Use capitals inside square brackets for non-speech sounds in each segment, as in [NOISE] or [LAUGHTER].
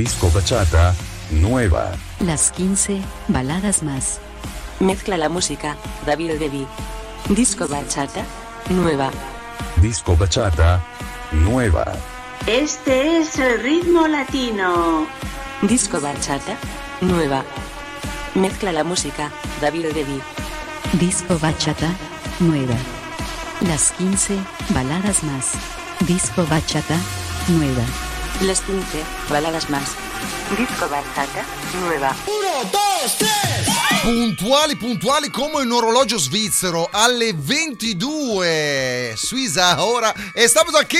Disco bachata, nueva. Las 15 baladas más. Mezcla la música, David Devi. Disco bachata, nueva. Disco bachata, nueva. Este es el ritmo latino. Disco bachata, nueva. Mezcla la música, David Devi. Disco bachata, nueva. Las 15 baladas más. Disco bachata, nueva. Las 15 baladas más. Disco bachata, nueva. Puntuali, puntuali come un orologio svizzero alle 22. Suiza ora e estamos aquí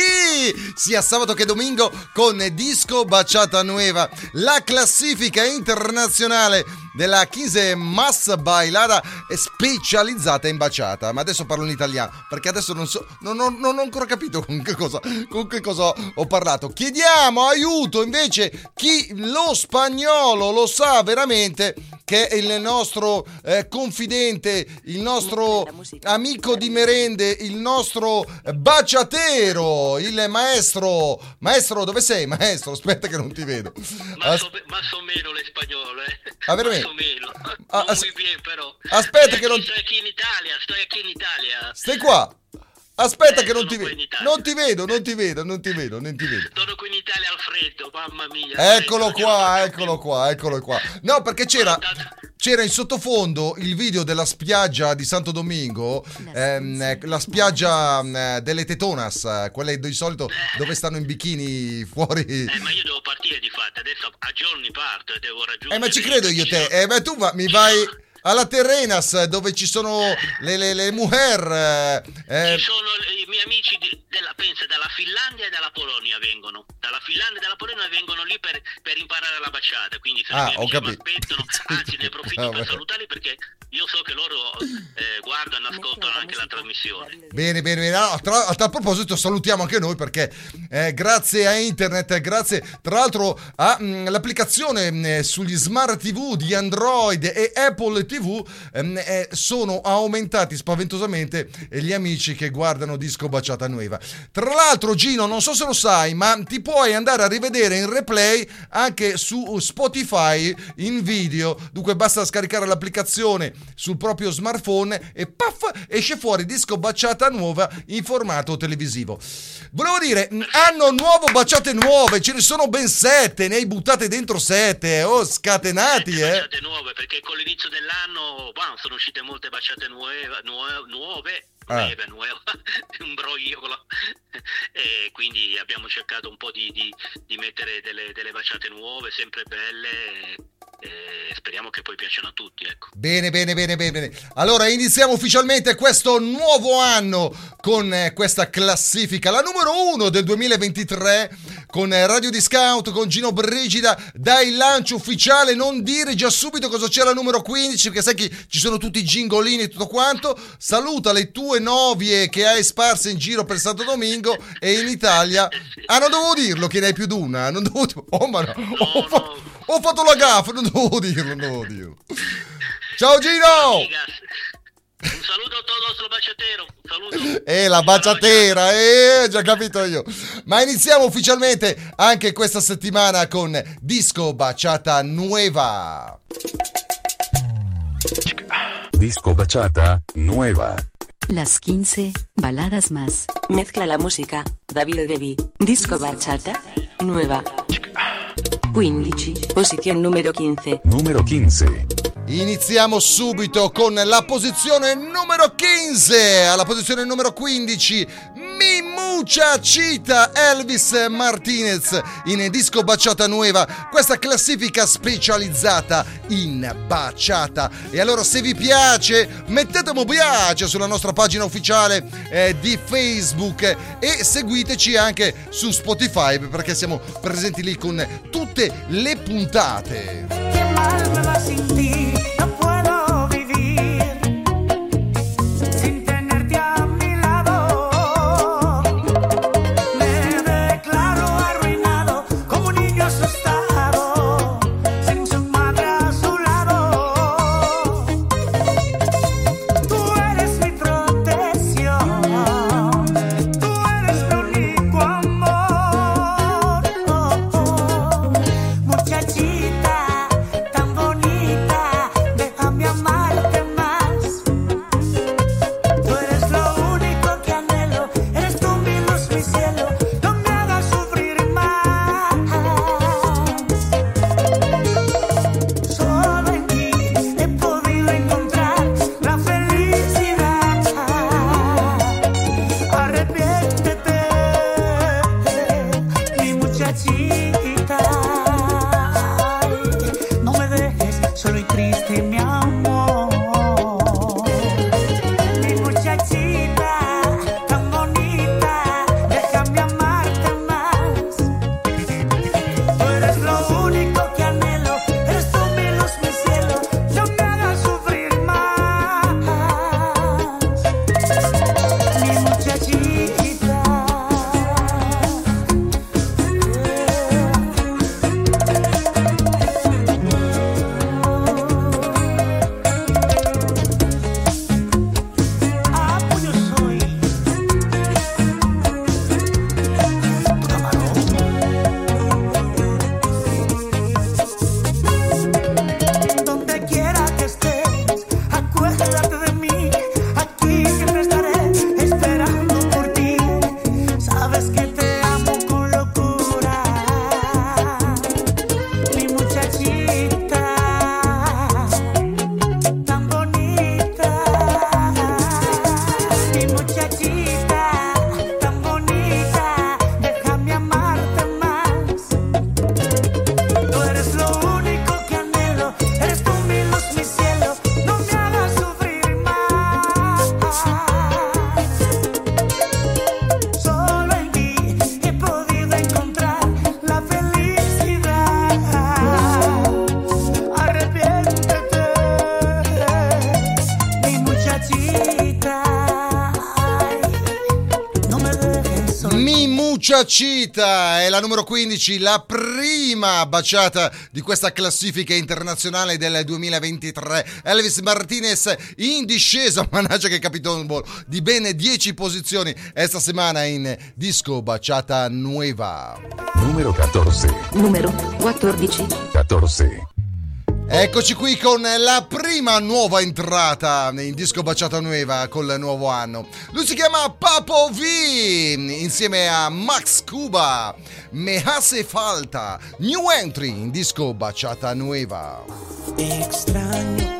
sia sabato che domingo con Disco Baciata Nueva, la classifica internazionale della 15 Massa Bailada specializzata in baciata. Ma adesso parlo in italiano perché adesso non so, non ho, non ho ancora capito con che, cosa, con che cosa ho parlato. Chiediamo aiuto invece chi lo spagnolo lo sa veramente che è il nostro eh, confidente, il nostro amico di merende, il nostro baciatero, il maestro. Maestro, dove sei, maestro? Aspetta che non ti vedo. Más o, más o menos el español, ¿eh? Ah, veramente? o menos. Ah, as- bien, pero... Aspetta Estoy che non- Estoy aquí in Italia, estoy aquí in Italia. Stai qua. Aspetta Eh, che non ti Italia. Non ti vedo, non ti vedo, non ti vedo, non ti vedo. Sono qui in Italia al freddo, mamma mia. Eccolo freddo, qua, eccolo qua, eccolo qua. No, perché c'era, c'era in sottofondo il video della spiaggia di Santo Domingo, ehm, eh, la spiaggia eh, delle Tetonas, eh, quelle di solito dove stanno in bikini fuori. Eh, ma io devo partire di fatto, adesso a giorni parto e devo raggiungere... Eh, ma ci credo io te. Eh, ma tu va- mi vai alla Terrenas dove ci sono le, le, le mujer. eh, eh, Ci sono i miei amici di- della, pensa, dalla Finlandia e dalla Polonia vengono. Dalla Finlandia e dalla Polonia vengono lì per, per imparare la baciata. Quindi se Ah, i miei ho amici mi capito. aspettano, [LAUGHS] anzi ne approfitto Vabbè. per salutarli perché io so che loro trasmissione. Bene, bene, bene. No, tra- a tal proposito salutiamo anche noi perché eh, grazie a internet, grazie tra l'altro all'applicazione mm, sugli smart TV di Android e Apple TV ehm, eh, sono aumentati spaventosamente eh, gli amici che guardano Disco Baciata Nueva. Tra l'altro Gino, non so se lo sai, ma ti puoi andare a rivedere in replay anche su Spotify in video. Dunque basta scaricare l'applicazione sul proprio smartphone e paff, esce fuori disco baciata nuova in formato televisivo. Volevo dire, mh, hanno nuovo baciate nuove, ce ne sono ben sette, ne hai buttate dentro sette, oh scatenati Sette eh. baciate nuove perché con l'inizio dell'anno bah, sono uscite molte baciate nuove, nuove, nuove Ah. nuove, nuove, un brogliolo [LAUGHS] e quindi abbiamo cercato un po' di, di- di mettere delle, delle baciate nuove sempre belle e speriamo che poi piacciono a tutti ecco. Bene, bene, bene, bene, bene. Allora iniziamo ufficialmente questo nuovo anno con eh, questa classifica, la numero uno del 2023 con eh, Radio Discount, con Gino Brigida. Dai il lancio ufficiale, non dire già subito cosa c'è la numero 15 perché sai che ci sono tutti i gingolini e tutto quanto. Saluta le tue novie che hai sparse in giro per Santo Domingo e in Italia. Ah, non dovevo dirlo che ne hai più di una. Non dovevo... Oh, ma no. Ho, fa- ho fatto la gaffa, non dovevo dirlo, non dovevo dirlo. Ciao Gino! Un saluto a todos los baciateros saluto E la baciatera, eh, già capito io. Ma iniziamo ufficialmente anche questa settimana con Disco Baciata Nueva. Disco bachata, nueva. Las 15 baladas más. Mezcla la música, David Devi. Disco bachata, nueva. 15, posición número 15. Número 15. Iniziamo subito con la posizione numero 15. Alla posizione numero 15, Mi Mucha Cita Elvis Martinez in Disco Baciata Nueva. Questa classifica specializzata in baciata. E allora se vi piace, mettete un piace sulla nostra pagina ufficiale eh, di Facebook e seguiteci anche su Spotify perché siamo presenti lì con tutte le puntate. Qué mal me Muchachita è la numero 15, la prima baciata di questa classifica internazionale del 2023. Elvis Martinez in discesa, [LAUGHS] mannaggia che capitolo di ben 10 posizioni esta settimana in disco baciata nuova. Número 14. Número 14. 14. Eccoci qui con la prima nuova entrata in disco Baciata Nuova col nuovo anno. Lui si chiama Papo V insieme a Max Cuba. Me hace falta. New entry in disco Baciata Nueva. Extraño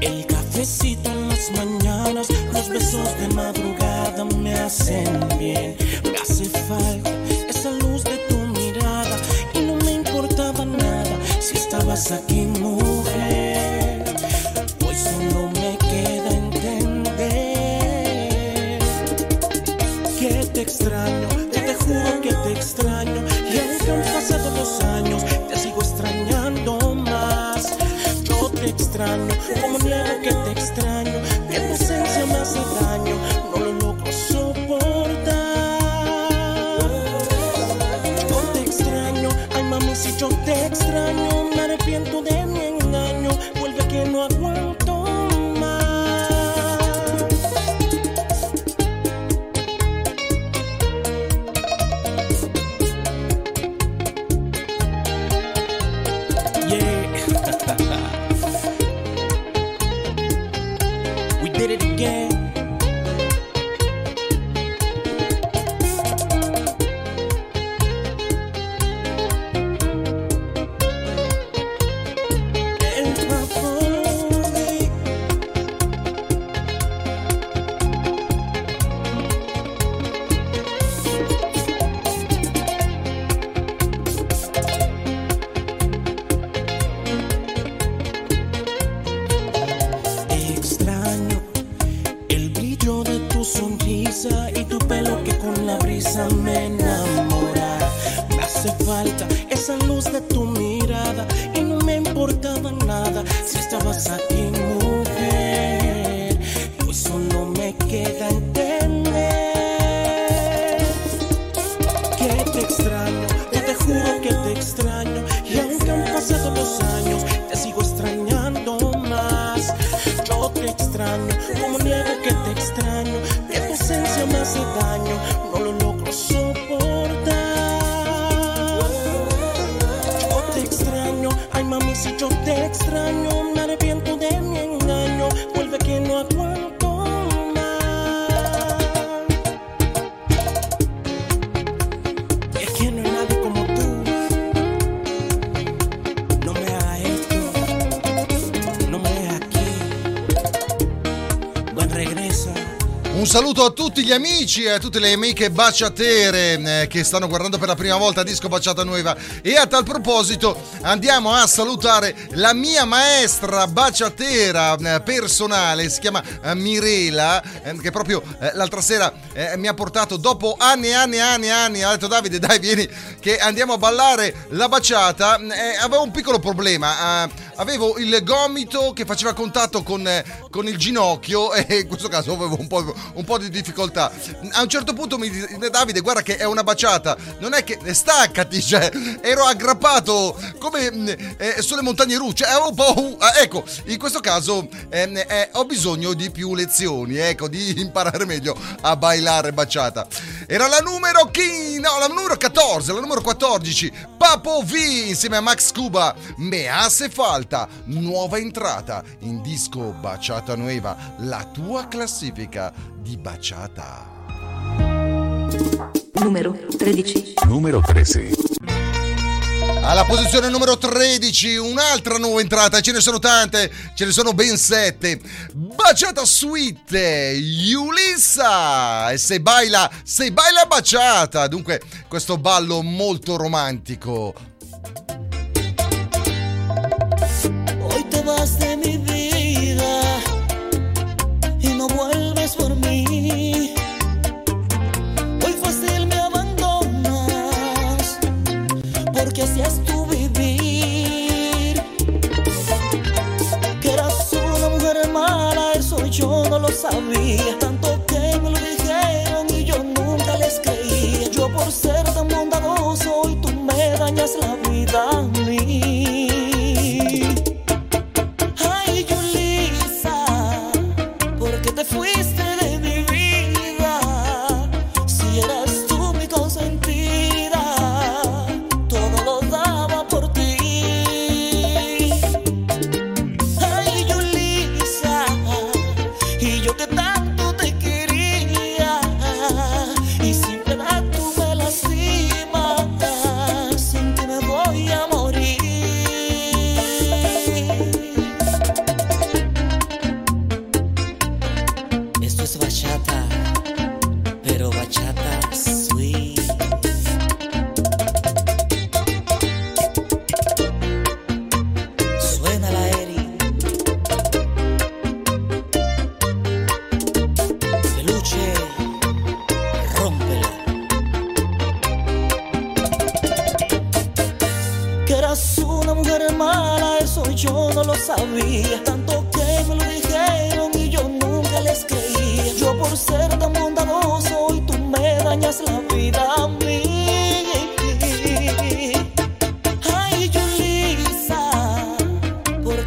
el cafecito en las mañanas, los besos de madrugada me hacen bien. Me hace falta si estabas aquí, tutti gli amici e a tutte le amiche baciatere eh, che stanno guardando per la prima volta Disco Baciata Nuova. E a tal proposito andiamo a salutare la mia maestra baciatera eh, personale, si chiama eh, Mirela, eh, che proprio eh, l'altra sera eh, mi ha portato dopo anni e anni e anni e anni, ha detto Davide dai vieni che andiamo a ballare la baciata, Eh, avevo un piccolo problema, eh, avevo il gomito che faceva contatto con, eh, con il ginocchio [LAUGHS] e in questo caso avevo un po', un po' di difficoltà. A un certo punto mi dice Davide guarda che è una baciata, non è che staccati, [LAUGHS] cioè ero aggrappato come mm, eh, sulle montagne russe, cioè, avevo po'... ah, ecco, in questo caso ehm, eh, ho bisogno di più lezioni, ecco, di [LAUGHS] imparare meglio a bailare baciata. Era la numero chi? No, la numero 14, la numero 14, Papo V insieme a Max Cuba, Me hace falta, nuova entrata in disco Baciata Nueva, la tua classifica di baciata. Número 13. Número 13. Alla posizione numero 13, un'altra nuova entrata, ce ne sono tante, ce ne sono ben sette. Baciata suite, Yulissa, e se baila, se baila baciata. Dunque, questo ballo molto romantico. sabia.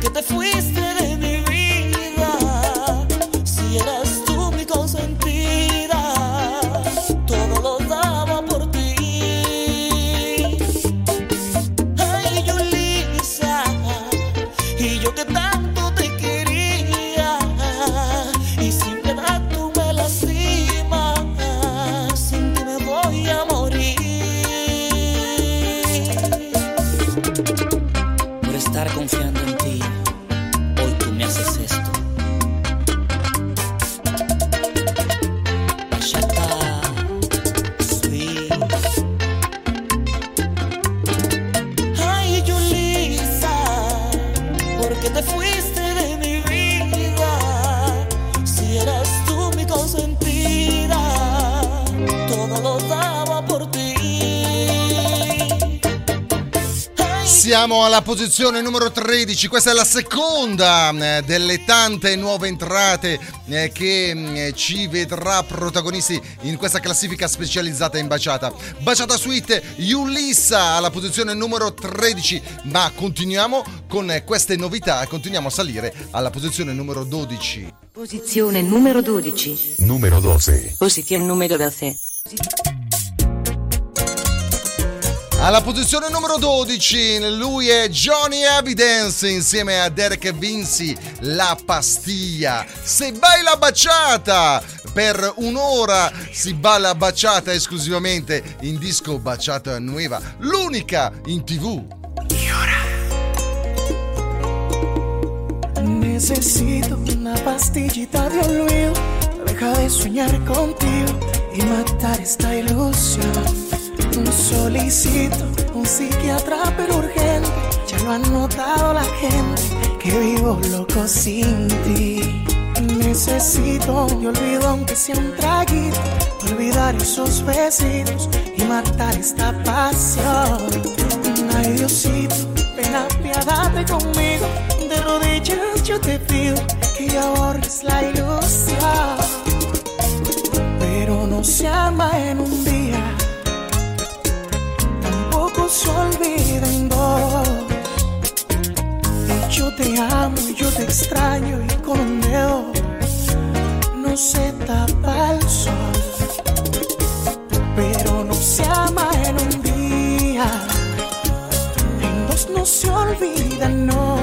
¿Por qué te fuiste alla posizione numero 13, questa è la seconda eh, delle tante nuove entrate eh, che mm, ci vedrà protagonisti in questa classifica specializzata in baciata. Baciata Suite Ulissa alla posizione numero 13, ma continuiamo con eh, queste novità, continuiamo a salire alla posizione numero 12. Posizione numero 12. Número 12. Posición número 12. Alla posizione numero 12 lui è Johnny Evidence insieme a Derek Vinci, La Pastiglia. Se baila baciata per un'ora si balla baciata esclusivamente in disco Baciata Nueva, l'unica in tv. Necesito una pastillita de olvido. Deja de soñar contigo y matar esta ilusión. Solicito un psiquiatra pero urgente. Ya lo ha notado la gente que vivo loco sin ti. Necesito de olvido aunque sea un traguito. Olvidar esos besitos y matar esta pasión. Ay Diosito, ven apiádate conmigo. De rodillas yo te pido que ya borres la ilusión. Pero no se ama en un día, se olvida en dos. Y yo te amo y yo te extraño y con un dedo no se tapa el sol. Pero no se ama en un día, en dos no se olvida, no.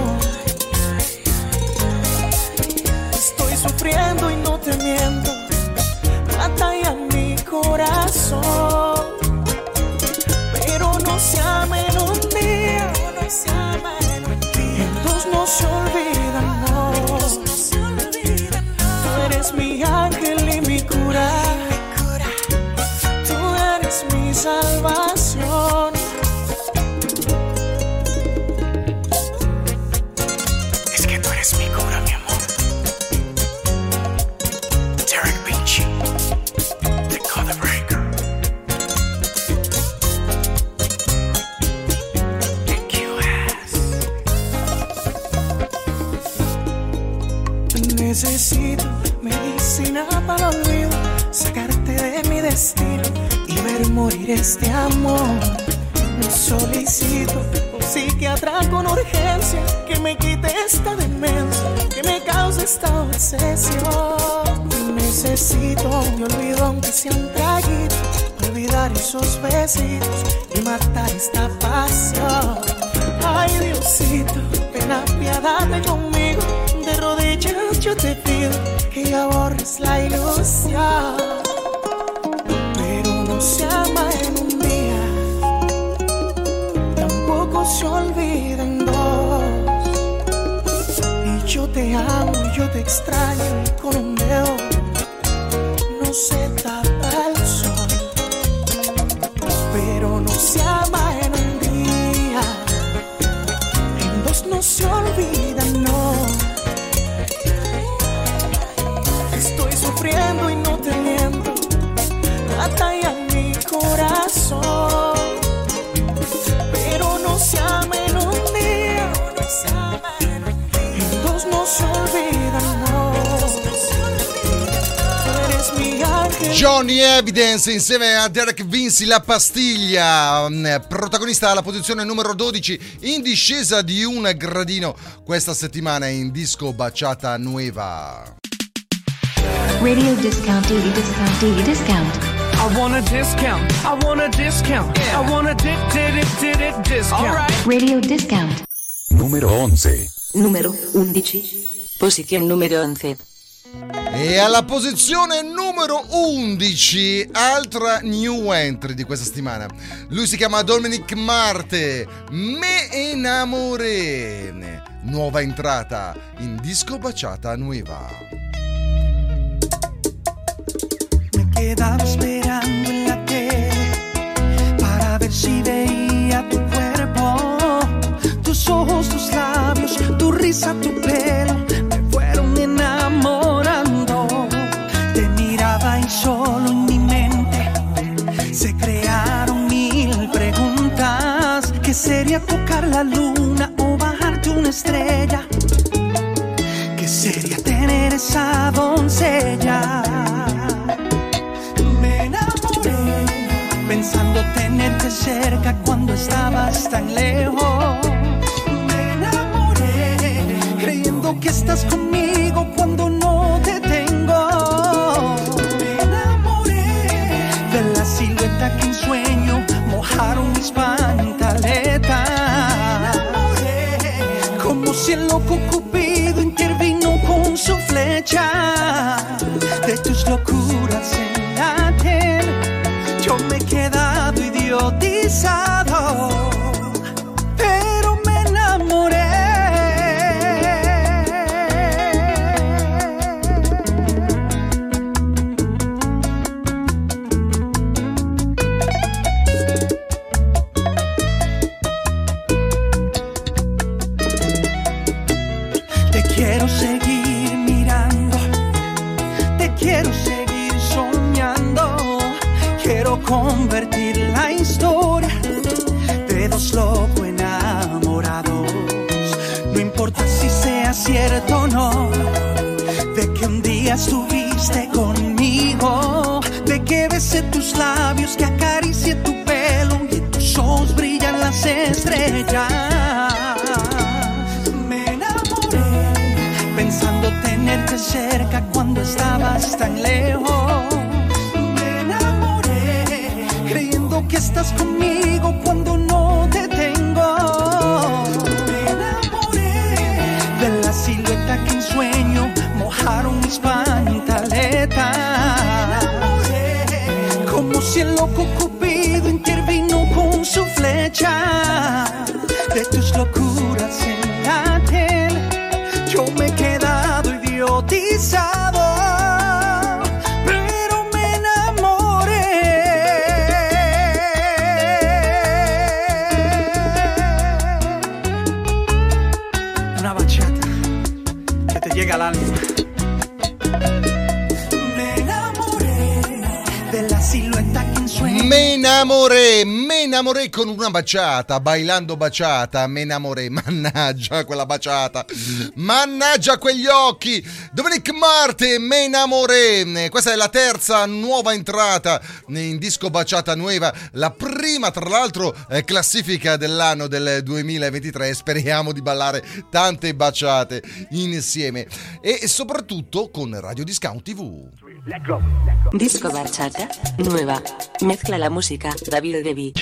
Un traguito, olvidar esos besitos y matar esta pasión. Ay Diosito, ven apiádate conmigo, de rodillas yo te pido que ya borres la ilusión. Pero no se ama en un día, tampoco se olvida en dos. Y yo te amo, yo te extraño y con un dedo no se Johnny Evidence insieme a Derek Vinci La Pastiglia, mm, protagonista alla posizione numero 12 in discesa di un gradino questa settimana in disco Baciata Nueva. Radio discount, daily discount, daily discount. I want a discount. I want a discount. I want a di- di- di- di- di- discount. Radio discount. Numero 11. Numero 11. Posición número 11. E alla posizione numero 11, altra new entry di questa settimana. Lui si chiama Dominic Marte, Me enamoré. Nuova entrata in disco Baciata Nueva. Me quedaba esperando en la tele para ver si veía tu cuerpo, tus ojos, tus labios, tu risa, tu pelo la luna o bajarte una estrella? ¿Qué sería tener esa doncella? Me enamoré pensando tenerte cerca cuando estabas tan lejos. Me enamoré creyendo que estás conmigo cuando no te tengo. Me enamoré de la silueta que en sueño mojaron mis pantaletas. Loco Cupido intervino con su flecha de me enamoré con una baciata, bailando baciata, me enamoré, [LAUGHS] mannaggia quella baciata, mannaggia quegli occhi, Dominic Marte, me enamoré, questa è la terza nuova entrata in disco baciata nuova, la prima tra l'altro classifica dell'anno del 2023, speriamo di ballare tante baciate insieme e soprattutto con Radio Discount TV. Disco bachata nueva. Mezcla la música David Devi.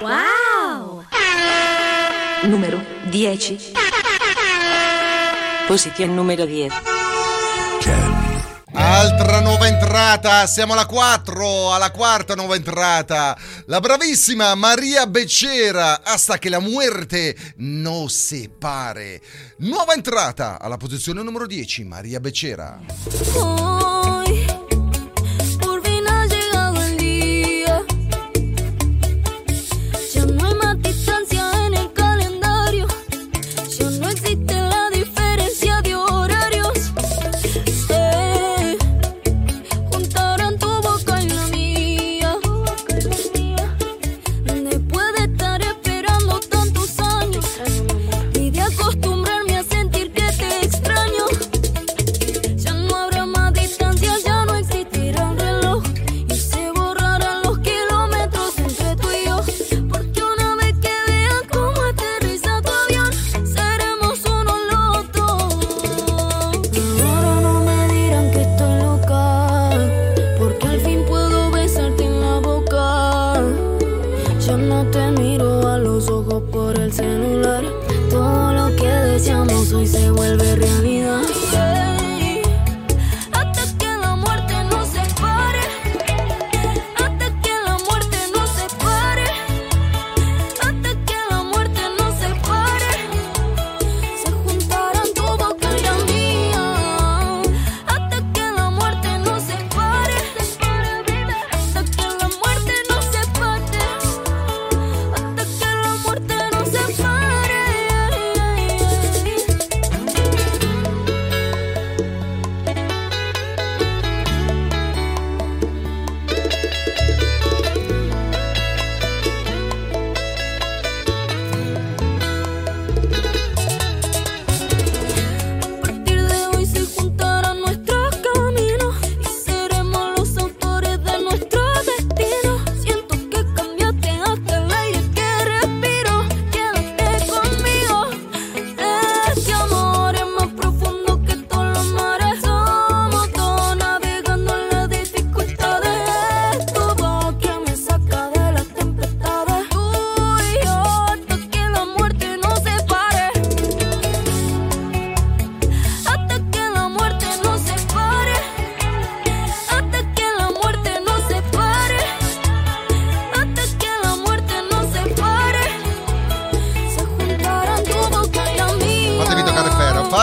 ¡Wow! Número 10. Posición número 10. Altra nuova entrata, siamo alla 4, alla quarta nuova entrata. La bravissima Maria Beccera, hasta che la muerte no separe. Nuova entrata alla posizione numero 10, Maria Beccera. Hoy,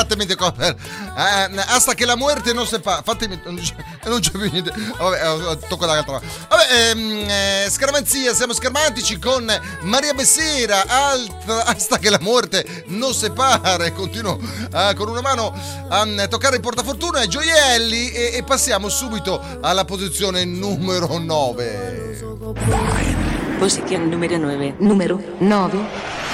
fatemi toccare eh, hasta che la muerte non separa. Fatemi. Non c'è, più niente. Vabbè, eh, tocco dall'altra parte. Vabbè, ehm, eh, scaramanzia, siamo scarmantici con Maria Bessera. Altra, hasta che la muerte non separa. Continuo eh, con una mano a mm, toccare il portafortuna e gioielli. E, e passiamo subito alla posizione numero 9. Posición número 9. Número 9.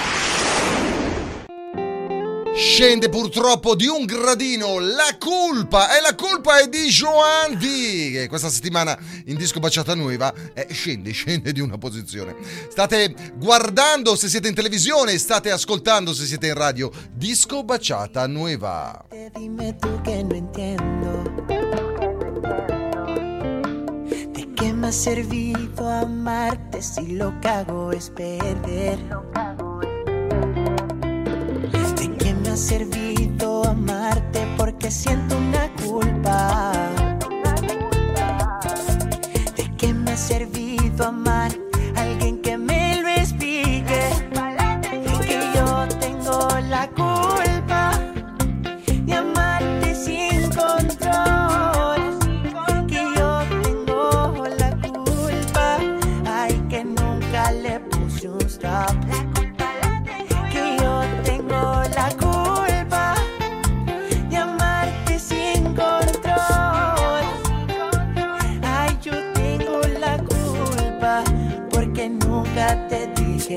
Scende purtroppo di un gradino la colpa e la colpa è di Joan D che questa settimana in disco baciata nuova eh, scende, scende di una posizione. State guardando se siete in televisione, state ascoltando se siete in radio. Disco baciata nuova. Dime tú que no entiendo. ¿De qué me ha servido amarte si lo hago es perder? ¿De qué me ha servido amarte porque siento una culpa? ¿De qué me ha servido amar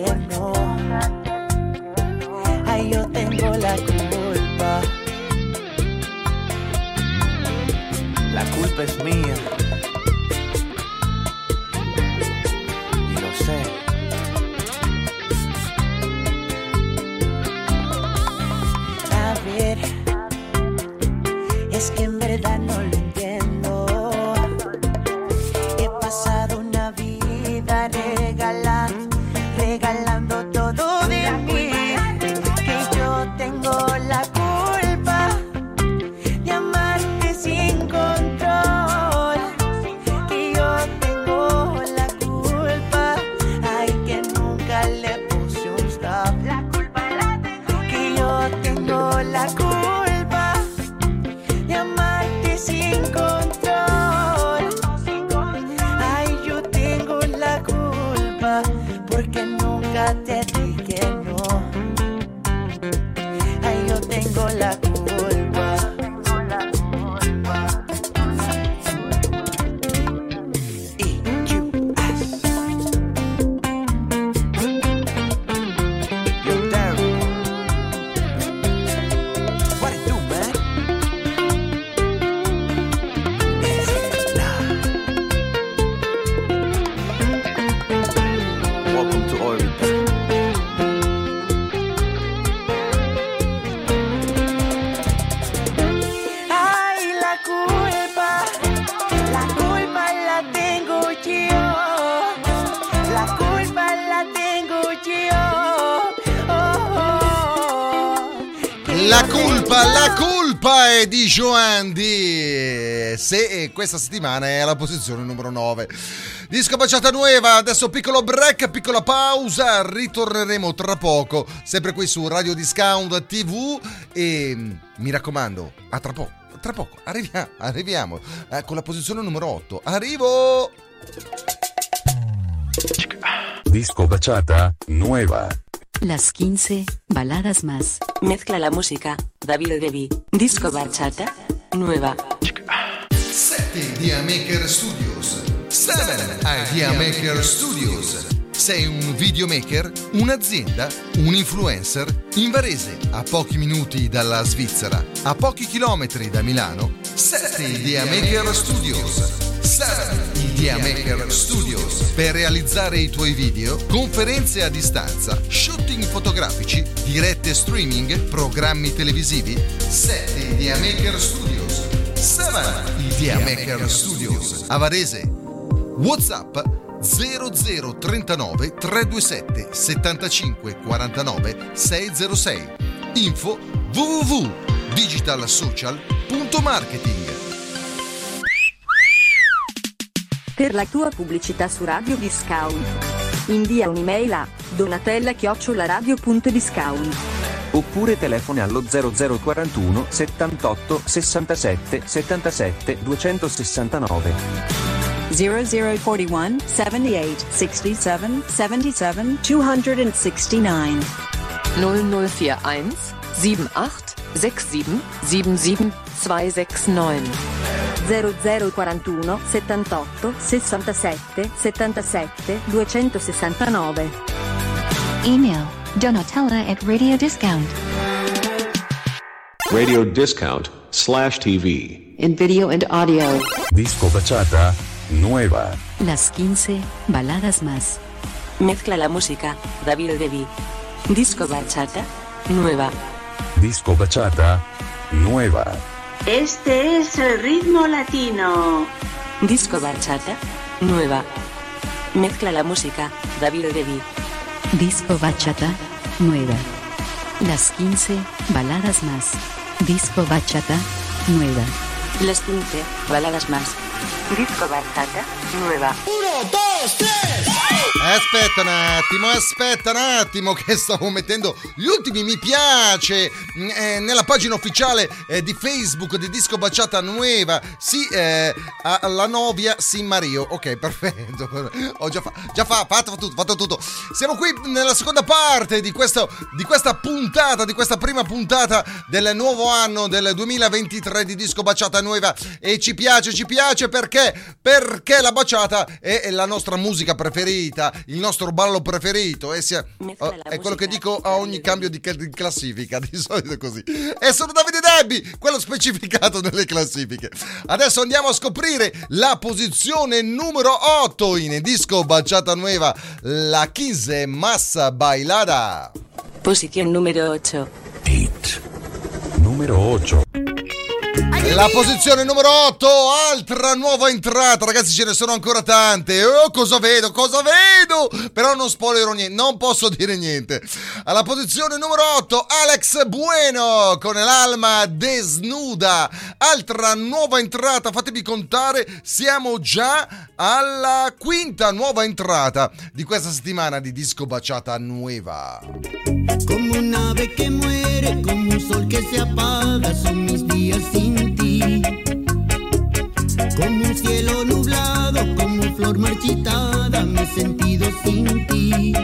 que no. Ay, yo tengo la culpa. La culpa es mía. Questa settimana è alla posizione numero 9. Disco baciata nuova, adesso piccolo break, piccola pausa, ritorneremo tra poco, sempre qui su Radio Discount TV e mm, mi raccomando, a tra poco, tra poco, arriviamo, arriviamo eh, con la posizione numero 8. Arrivo! Disco bachata nueva. Las 15 baladas más. Mezcla la música. David Devi. Disco bachata. Nueva. 7 Idea Maker Studios. 7 Idea Maker Studios. Sei un videomaker, un'azienda, un influencer in Varese, a pochi minuti dalla Svizzera, a pochi chilometri da Milano, 7 Idea Maker Studios. 7 Idea Maker Studios. Per realizzare i tuoi video, conferenze a distanza, shooting fotografici, dirette streaming, programmi televisivi, 7 Idea Maker Studios 7 Idea Maker Studios a Varese. WhatsApp 0039 327 75 49 606. Info www.digitalsocial.marketing. Per la tua pubblicità su Radio Discount. Invia un'email a donatella-radio.discount. Oppure telefona allo 0041 78 67 77 269. 0041 78 67 77 269. 0041 78 67 77 269. 0041 78 67 77 269. Email Donatella at Radio Discount. Radio discount slash TV. In video and audio. Disco bachata nueva. Las 15 baladas más. Mezcla la música. David Devi. Disco bachata. Nueva. Disco bachata nueva. Este es el ritmo latino. Disco bachata. Nueva. Mezcla la música. David Devi. Disco bachata, nueva. Las 15 baladas más. Disco bachata, nueva. Las 15 baladas más. Disco bachata. Nueva. Uno, dos, tres. Aspetta un attimo, aspetta un attimo che stavo mettendo gli ultimi mi piace mm, eh, nella pagina ufficiale eh, di Facebook di Disco Baciata Nueva. Sì, eh, alla Novia Sin Mario. Ok, perfetto. Ho già, fa- già fa- fatto tutto, fatto tutto. Siamo qui nella seconda parte di, questo, di questa puntata, di questa prima puntata del nuovo anno del 2023 di Disco Baciata Nueva. E ci piace, ci piace perché? Perché la baciata Baciata è la nostra musica preferita, il nostro ballo preferito. E sia- oh, è quello che dico a ogni cambio di, di classifica, [LAUGHS] di solito è così. E sono Davide Debbi, quello specificato nelle classifiche. Adesso andiamo a scoprire la posizione numero 8 in disco Baciata Nueva, la 15 Massa Bailada. Posición número 8. Numero 8. La posizione numero 8, altra nuova entrata, ragazzi ce ne sono ancora tante. Oh, cosa vedo, cosa vedo? Però non spoilerò niente, non posso dire niente. Alla posizione numero 8, Alex Bueno con l'alma desnuda. Altra nuova entrata, fatemi contare, siamo già alla quinta nuova entrata di questa settimana di Disco Baciata Nueva. Como un ave que muere, como un sol que se apaga, son mis días sin ti. Como un cielo nublado, como flor marchitada, me he sentido sin ti.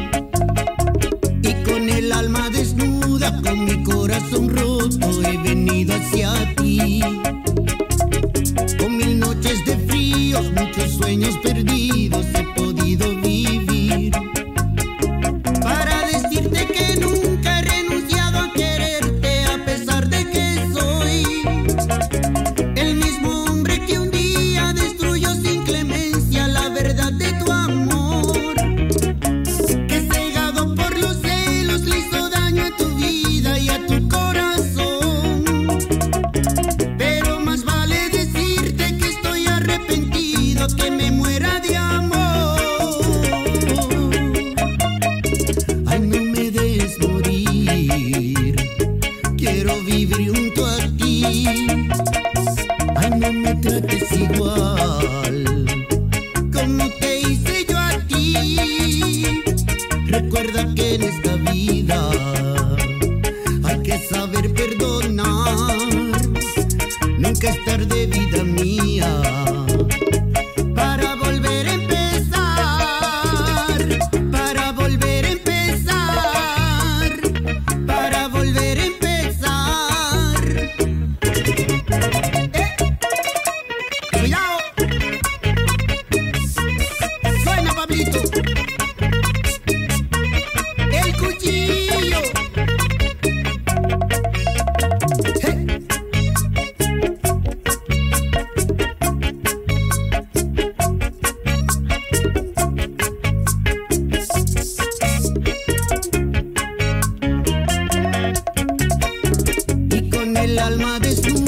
Y con el alma desnuda, con mi corazón roto, alma desnuda, con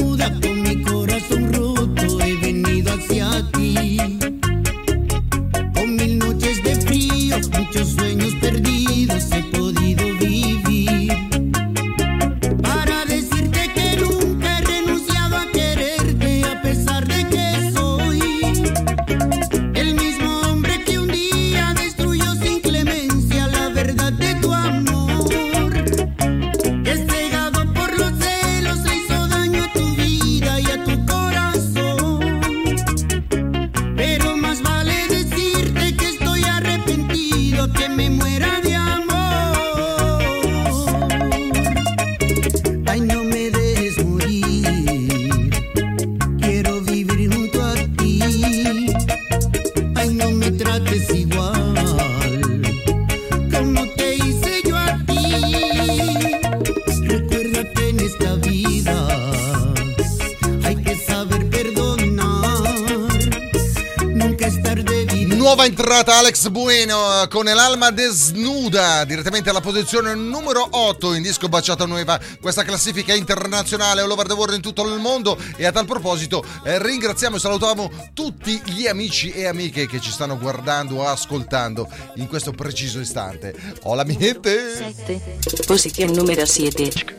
Bueno con l'alma desnuda direttamente alla posizione numero 8 in disco Baciata Nueva, questa classifica internazionale all over the world in tutto il mondo e a tal proposito eh, ringraziamo e salutiamo tutti gli amici e amiche che ci stanno guardando o ascoltando in questo preciso istante. Hola mi gente! 7. Posición número 7.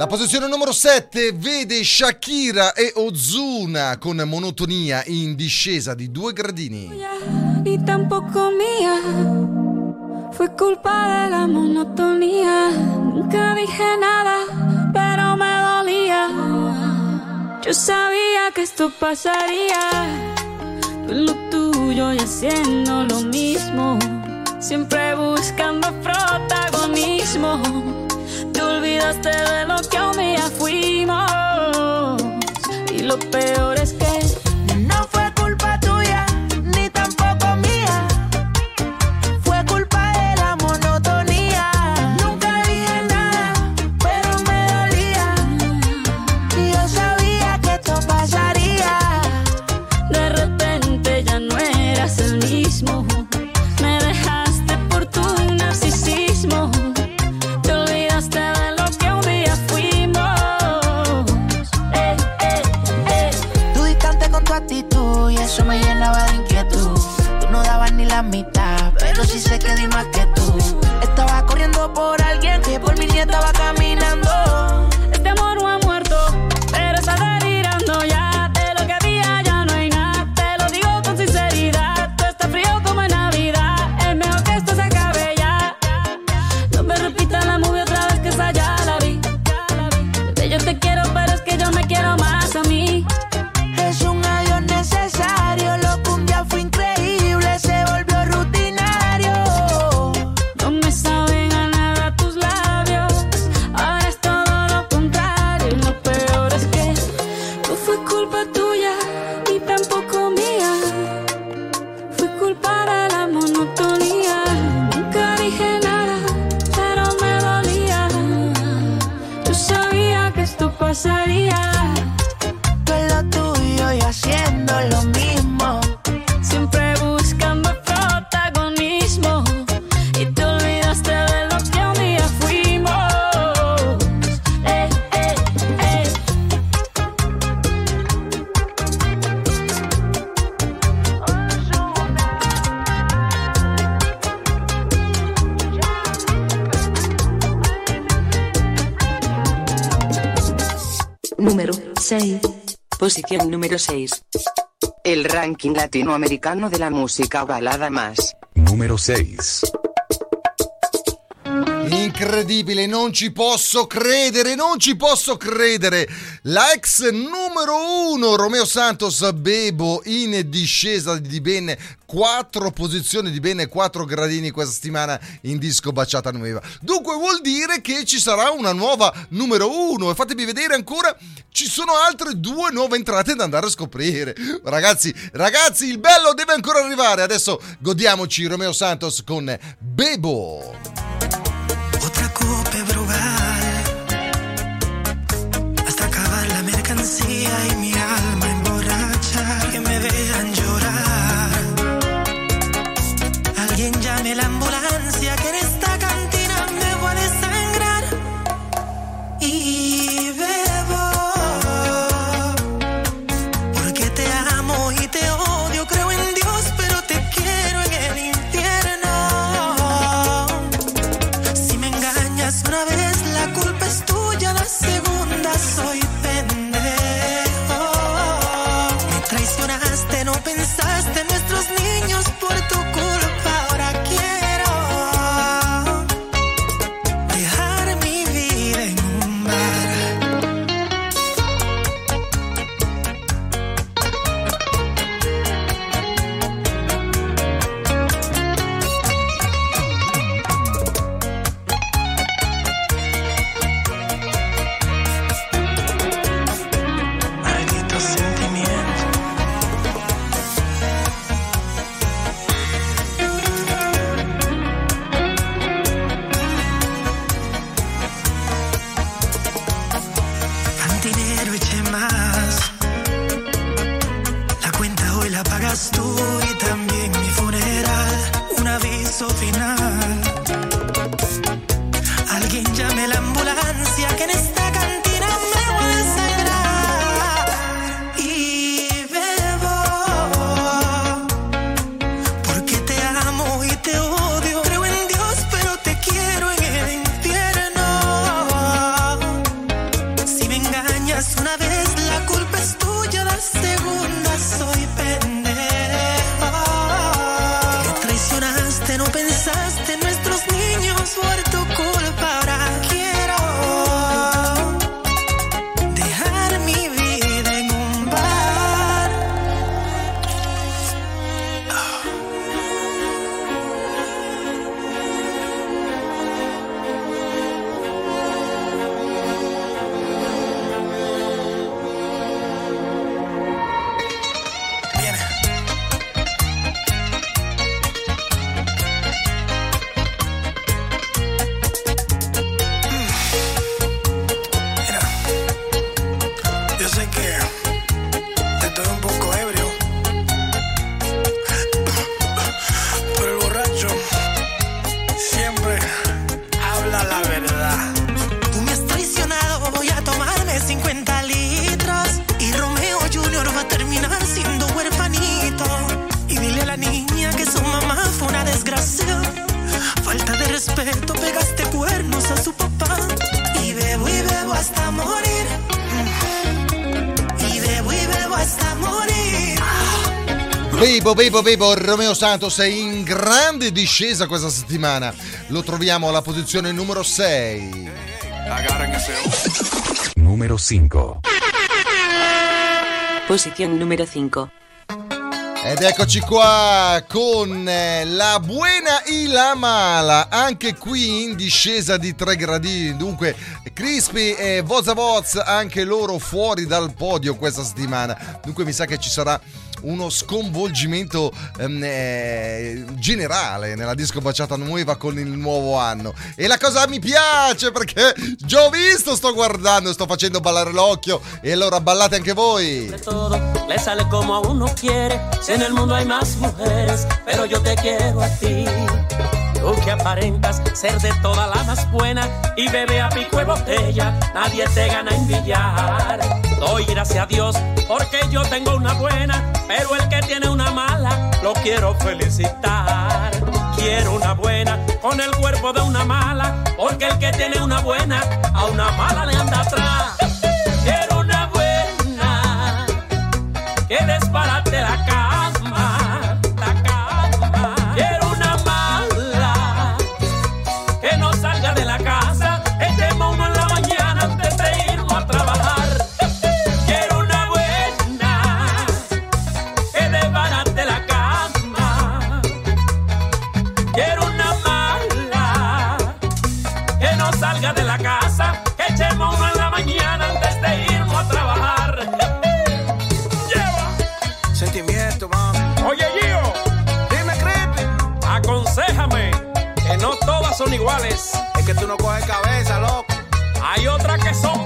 La posizione numero 7 vede Shakira e Ozuna con monotonia in discesa di due gradini. ni tampoco mía. Fue culpa de la. Nunca dije nada, pero me dolía. Yo sabía que esto pasaría. Tú lo tuyo y haciendo lo mismo. Siempre buscando protagonismo. Te olvidaste de lo que un día fuimos. Y lo peor 6. Posición número 6. El ranking latinoamericano de la música balada más. Número 6. Incredibile, non ci posso credere, non ci posso credere. La ex numero uno, Romeo Santos Bebo, in discesa di ben 4 posizioni, di ben 4 gradini questa settimana in disco Baciata Nuova. Dunque vuol dire che ci sarà una nuova numero uno e fatemi vedere ancora, ci sono altre due nuove entrate da andare a scoprire. Ragazzi, ragazzi, il bello deve ancora arrivare. Adesso godiamoci Romeo Santos con Bebo. Hasta acabar la mercancía y mi alma Bebo, Bebo, Bebo, Romeo Santos è in grande discesa questa settimana. Lo troviamo alla posizione numero 6. Número 5. Posición número 5. Ed eccoci qua con eh, la buena e la mala, anche qui in discesa di 3 gradini. Dunque, Crispy e Voza Voz, anche loro fuori dal podio questa settimana. Dunque, mi sa che ci sarà uno sconvolgimento ehm, eh, generale nella disco baciata nuova con il nuovo anno. E la cosa mi piace perché già ho visto, sto guardando, sto facendo ballare l'occhio e allora ballate anche voi. le sale como uno quiere. Si en el mundo hay más mujeres, pero yo te quiero a ti. Tú que aparentas ser de toda la más buena y bebe a pico de botella, nadie te gana en billar. Doy gracias a Dios porque yo tengo una buena, pero el que tiene una mala lo quiero felicitar. Quiero una buena con el cuerpo de una mala, porque el que tiene una buena a una mala le anda atrás. Quiero una buena que desbarate son iguales. Es que tú no coges cabeza, loco. Hay otras que son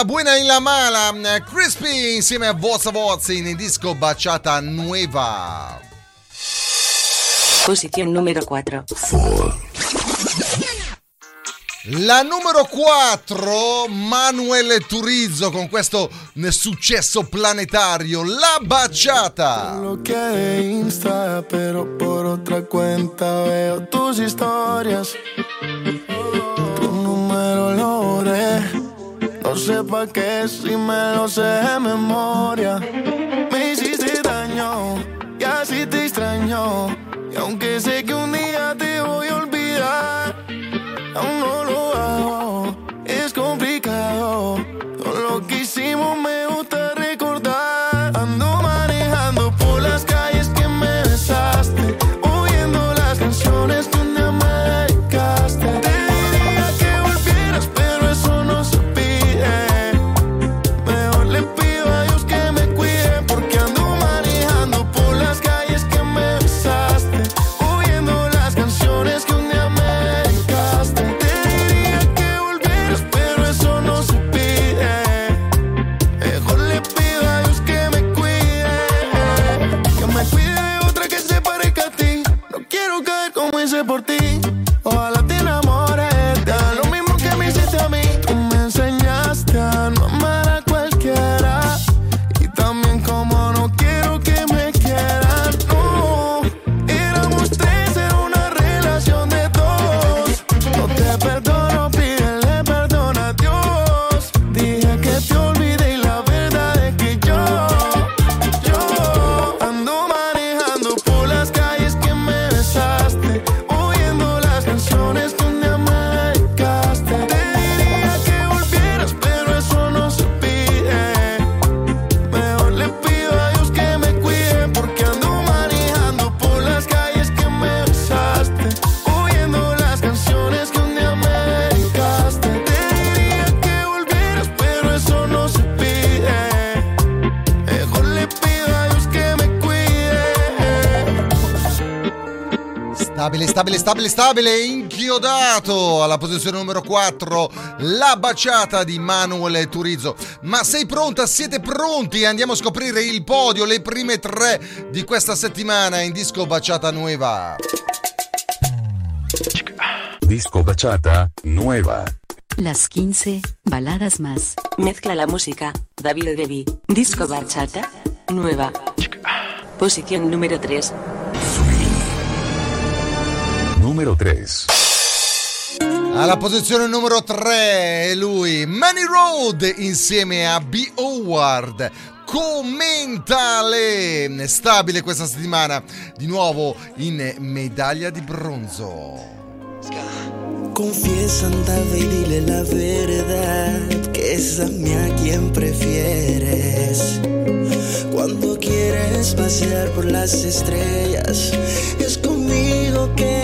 la buena e la mala, Crispy insieme a Voz Voz in disco Baciata Nueva. Posición número 4. La numero 4, Manuel Turizzo con questo successo planetario, La Baciata. bloqueé de Insta, pero por otra cuenta veo tus historias. No sé pa' qué si me lo sé de memoria. Me hiciste daño y así te extraño. Y aunque sé que un día te Stabile, stabile, stabile, stabile, inchiodato alla posizione numero 4, la baciata di Manuel Turizzo. Ma sei pronta? Siete pronti? Andiamo a scoprire il podio, le prime tre di questa settimana in disco Baciata Nueva. Disco Bachata, nueva. Las 15 baladas más. Mezcla la música, David Devi. Disco bachata, nueva. Posición número 3. Número 3. Alla posizione numero 3 è lui, Manny Road insieme a B. Howard. Commentale! Stabile questa settimana, di nuovo in medaglia di bronzo. Confiesa, andaba y dile la verdad, que es a mí a quien prefieres. Cuando quieres pasear por las estrellas, es conmigo que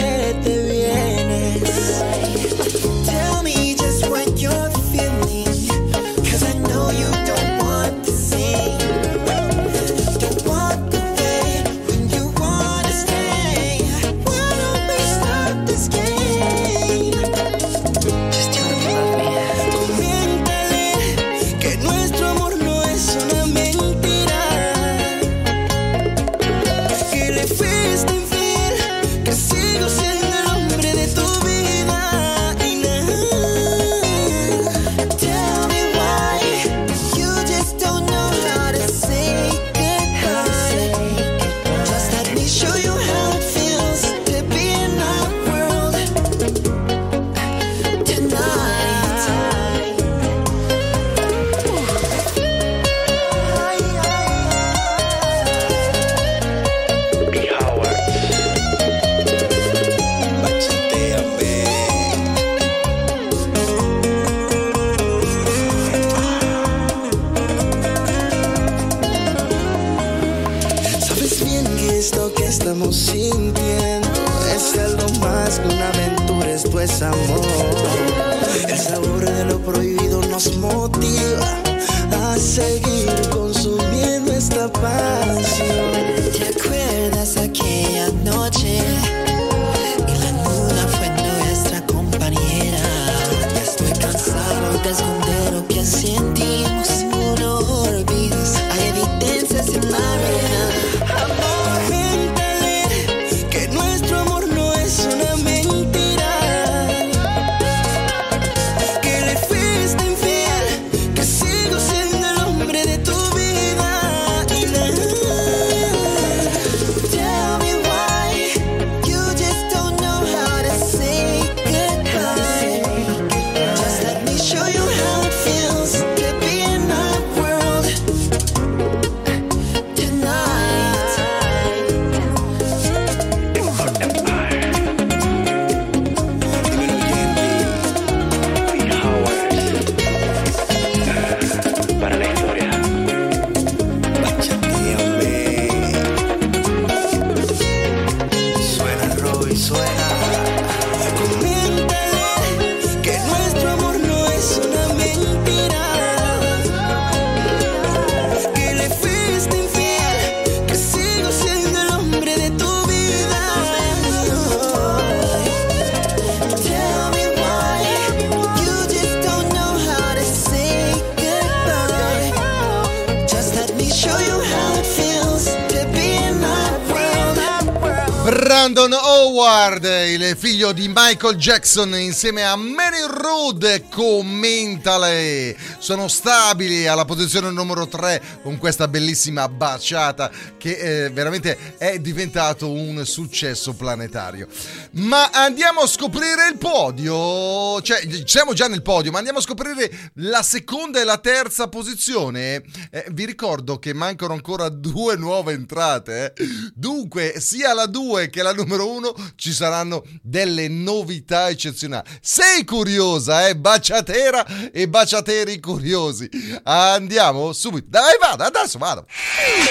Brandon Howard, il figlio di Michael Jackson, insieme a Mary Rood, commentale. Sono stabili alla posizione numero 3 con questa bellissima baciata che eh, veramente è diventato un successo planetario. Ma andiamo a scoprire il podio, cioè siamo già nel podio, ma andiamo a scoprire la seconda e la terza posizione. Eh, vi ricordo che mancano ancora due nuove entrate, eh. dunque sia la 2 che la numero 1 ci saranno delle novità eccezionali. Sei curiosa, eh? Baciatera e baciateri curiosi. Andiamo subito. Dai, vado, adesso vado.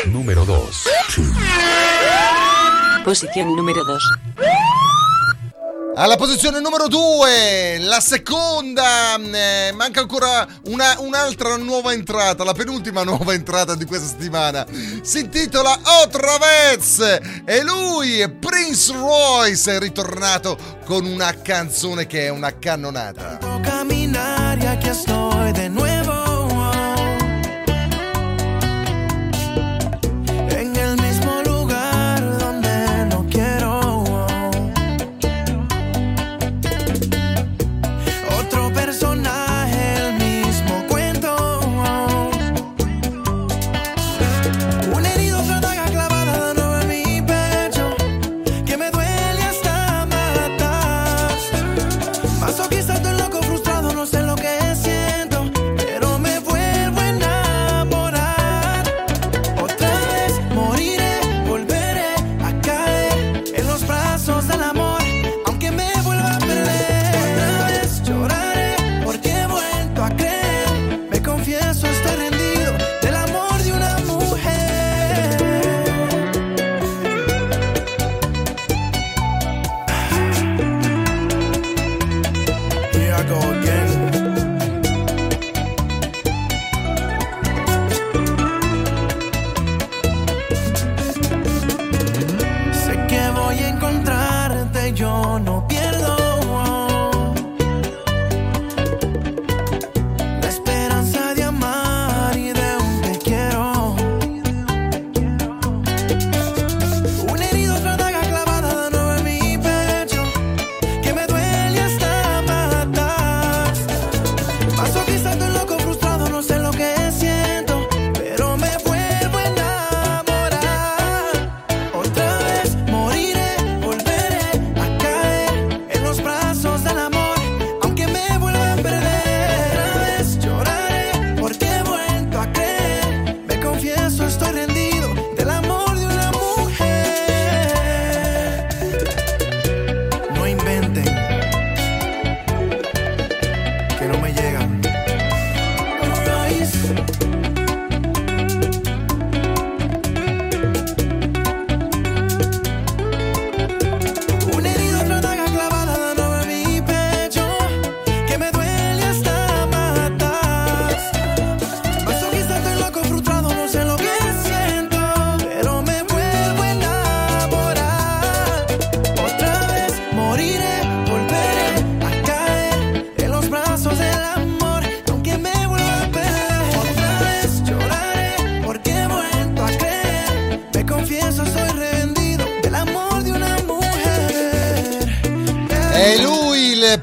Número 2. Posición número 2. Alla posizione numero 2, la seconda, eh, manca ancora una- un'altra nuova entrata, la penultima [LAUGHS] nuova entrata di questa settimana. Si intitola Otra vez e lui, Prince Royce, è ritornato con una canzone che è una cannonata. caminar y aquí estoy de nuevo.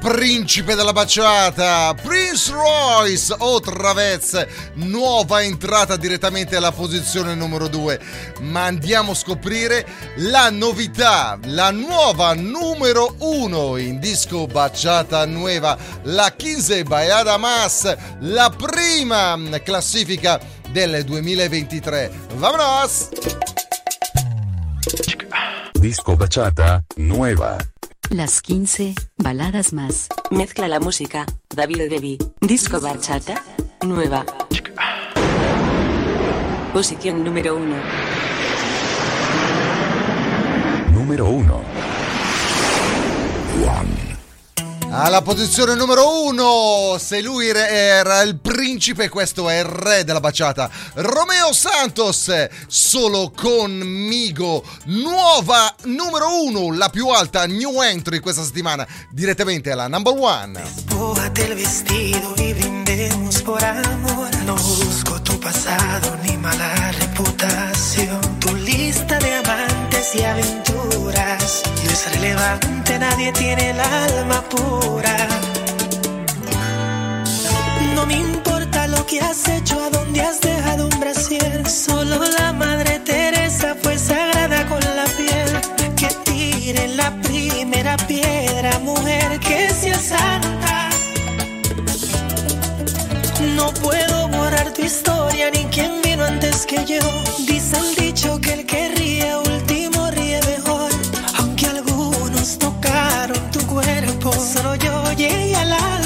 Principe della baciata, Prince Royce, otra vez, nuova entrata direttamente alla posizione numero 2. Ma andiamo a scoprire la novità, la nuova numero 1 in disco baciata nuova, la 15 Ballada Más, la prima classifica del 2023. Vamonos! Disco bachata, nueva. Las 15 baladas más. Mezcla la música, David Debbie. Disco bachata, nueva. Posición número 1. Número 1. Alla posizione numero uno, se lui era il principe, questo è il re della baciata. Romeo Santos, solo conmigo. Nuova numero uno, la più alta new entry questa settimana, direttamente alla number one. Despójate el vestido y brindemos por amor. No busco tu pasado ni mala reputación. Y aventuras no es relevante, nadie tiene el alma pura. No me importa lo que has hecho, a dónde has dejado un brasier. Solo la madre Teresa fue sagrada con la piel. Que tire la primera piedra, mujer que sea santa. No puedo borrar tu historia ni quién vino antes que yo. Dice el dicho que el que solo yo llegué al alma.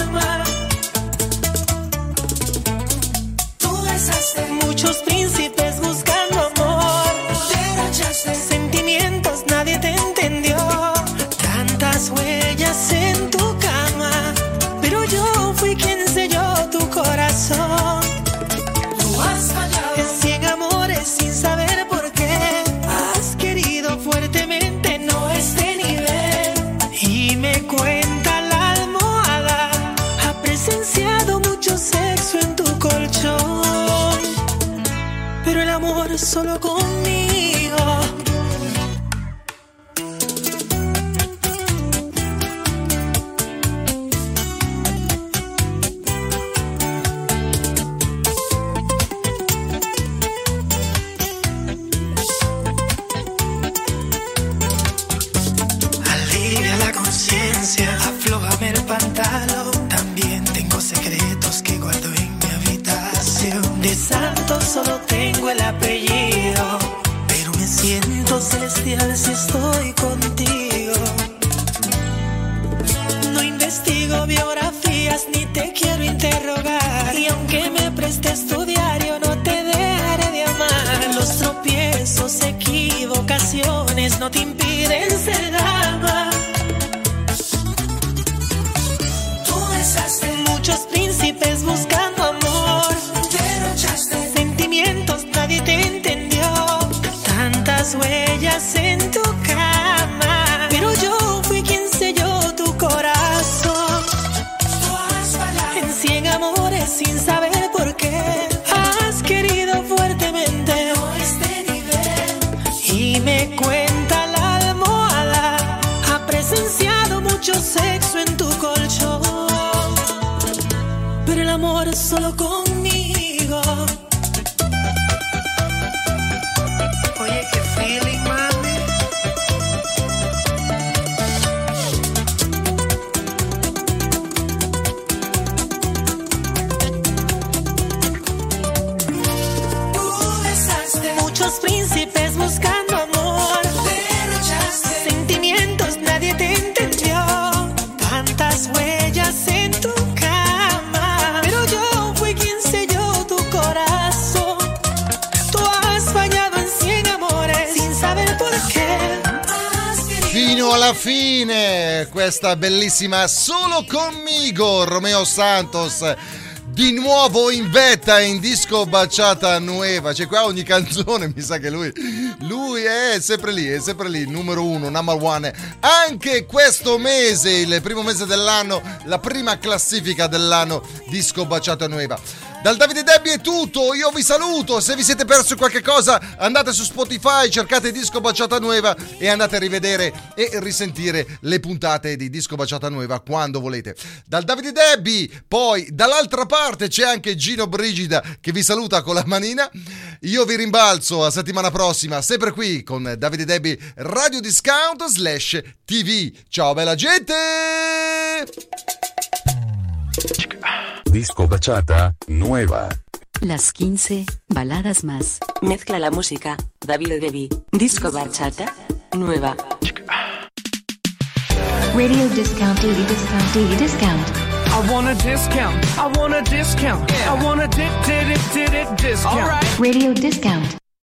Solo conmigo. Fine, questa bellissima Solo conmigo, Romeo Santos. Di nuovo in vetta in disco Baciata Nueva. Cioè, qua ogni canzone [LAUGHS] mi sa che lui, lui è sempre lì, è sempre lì, numero uno, number one. Anche questo mese, il primo mese dell'anno, la prima classifica dell'anno, disco Baciata Nueva. Dal Davide Debbie è tutto, io vi saluto, se vi siete persi qualche cosa andate su Spotify, cercate Disco Baciata Nueva e andate a rivedere e risentire le puntate di Disco Baciata Nueva quando volete. Dal Davide Debbie, poi dall'altra parte c'è anche Gino Brigida che vi saluta con la manina. Io vi rimbalzo a settimana prossima, sempre qui con Davide Debbie Radio Discount slash TV. Ciao bella gente! Disco Bachata, nueva. Las 15 baladas más. Mezcla la música, David Debbie. Disco bachata, nueva. Radio discount, daily discount, daily discount. I want a discount. I want a discount. I want a di- di- di- di- di- discount. Radio discount.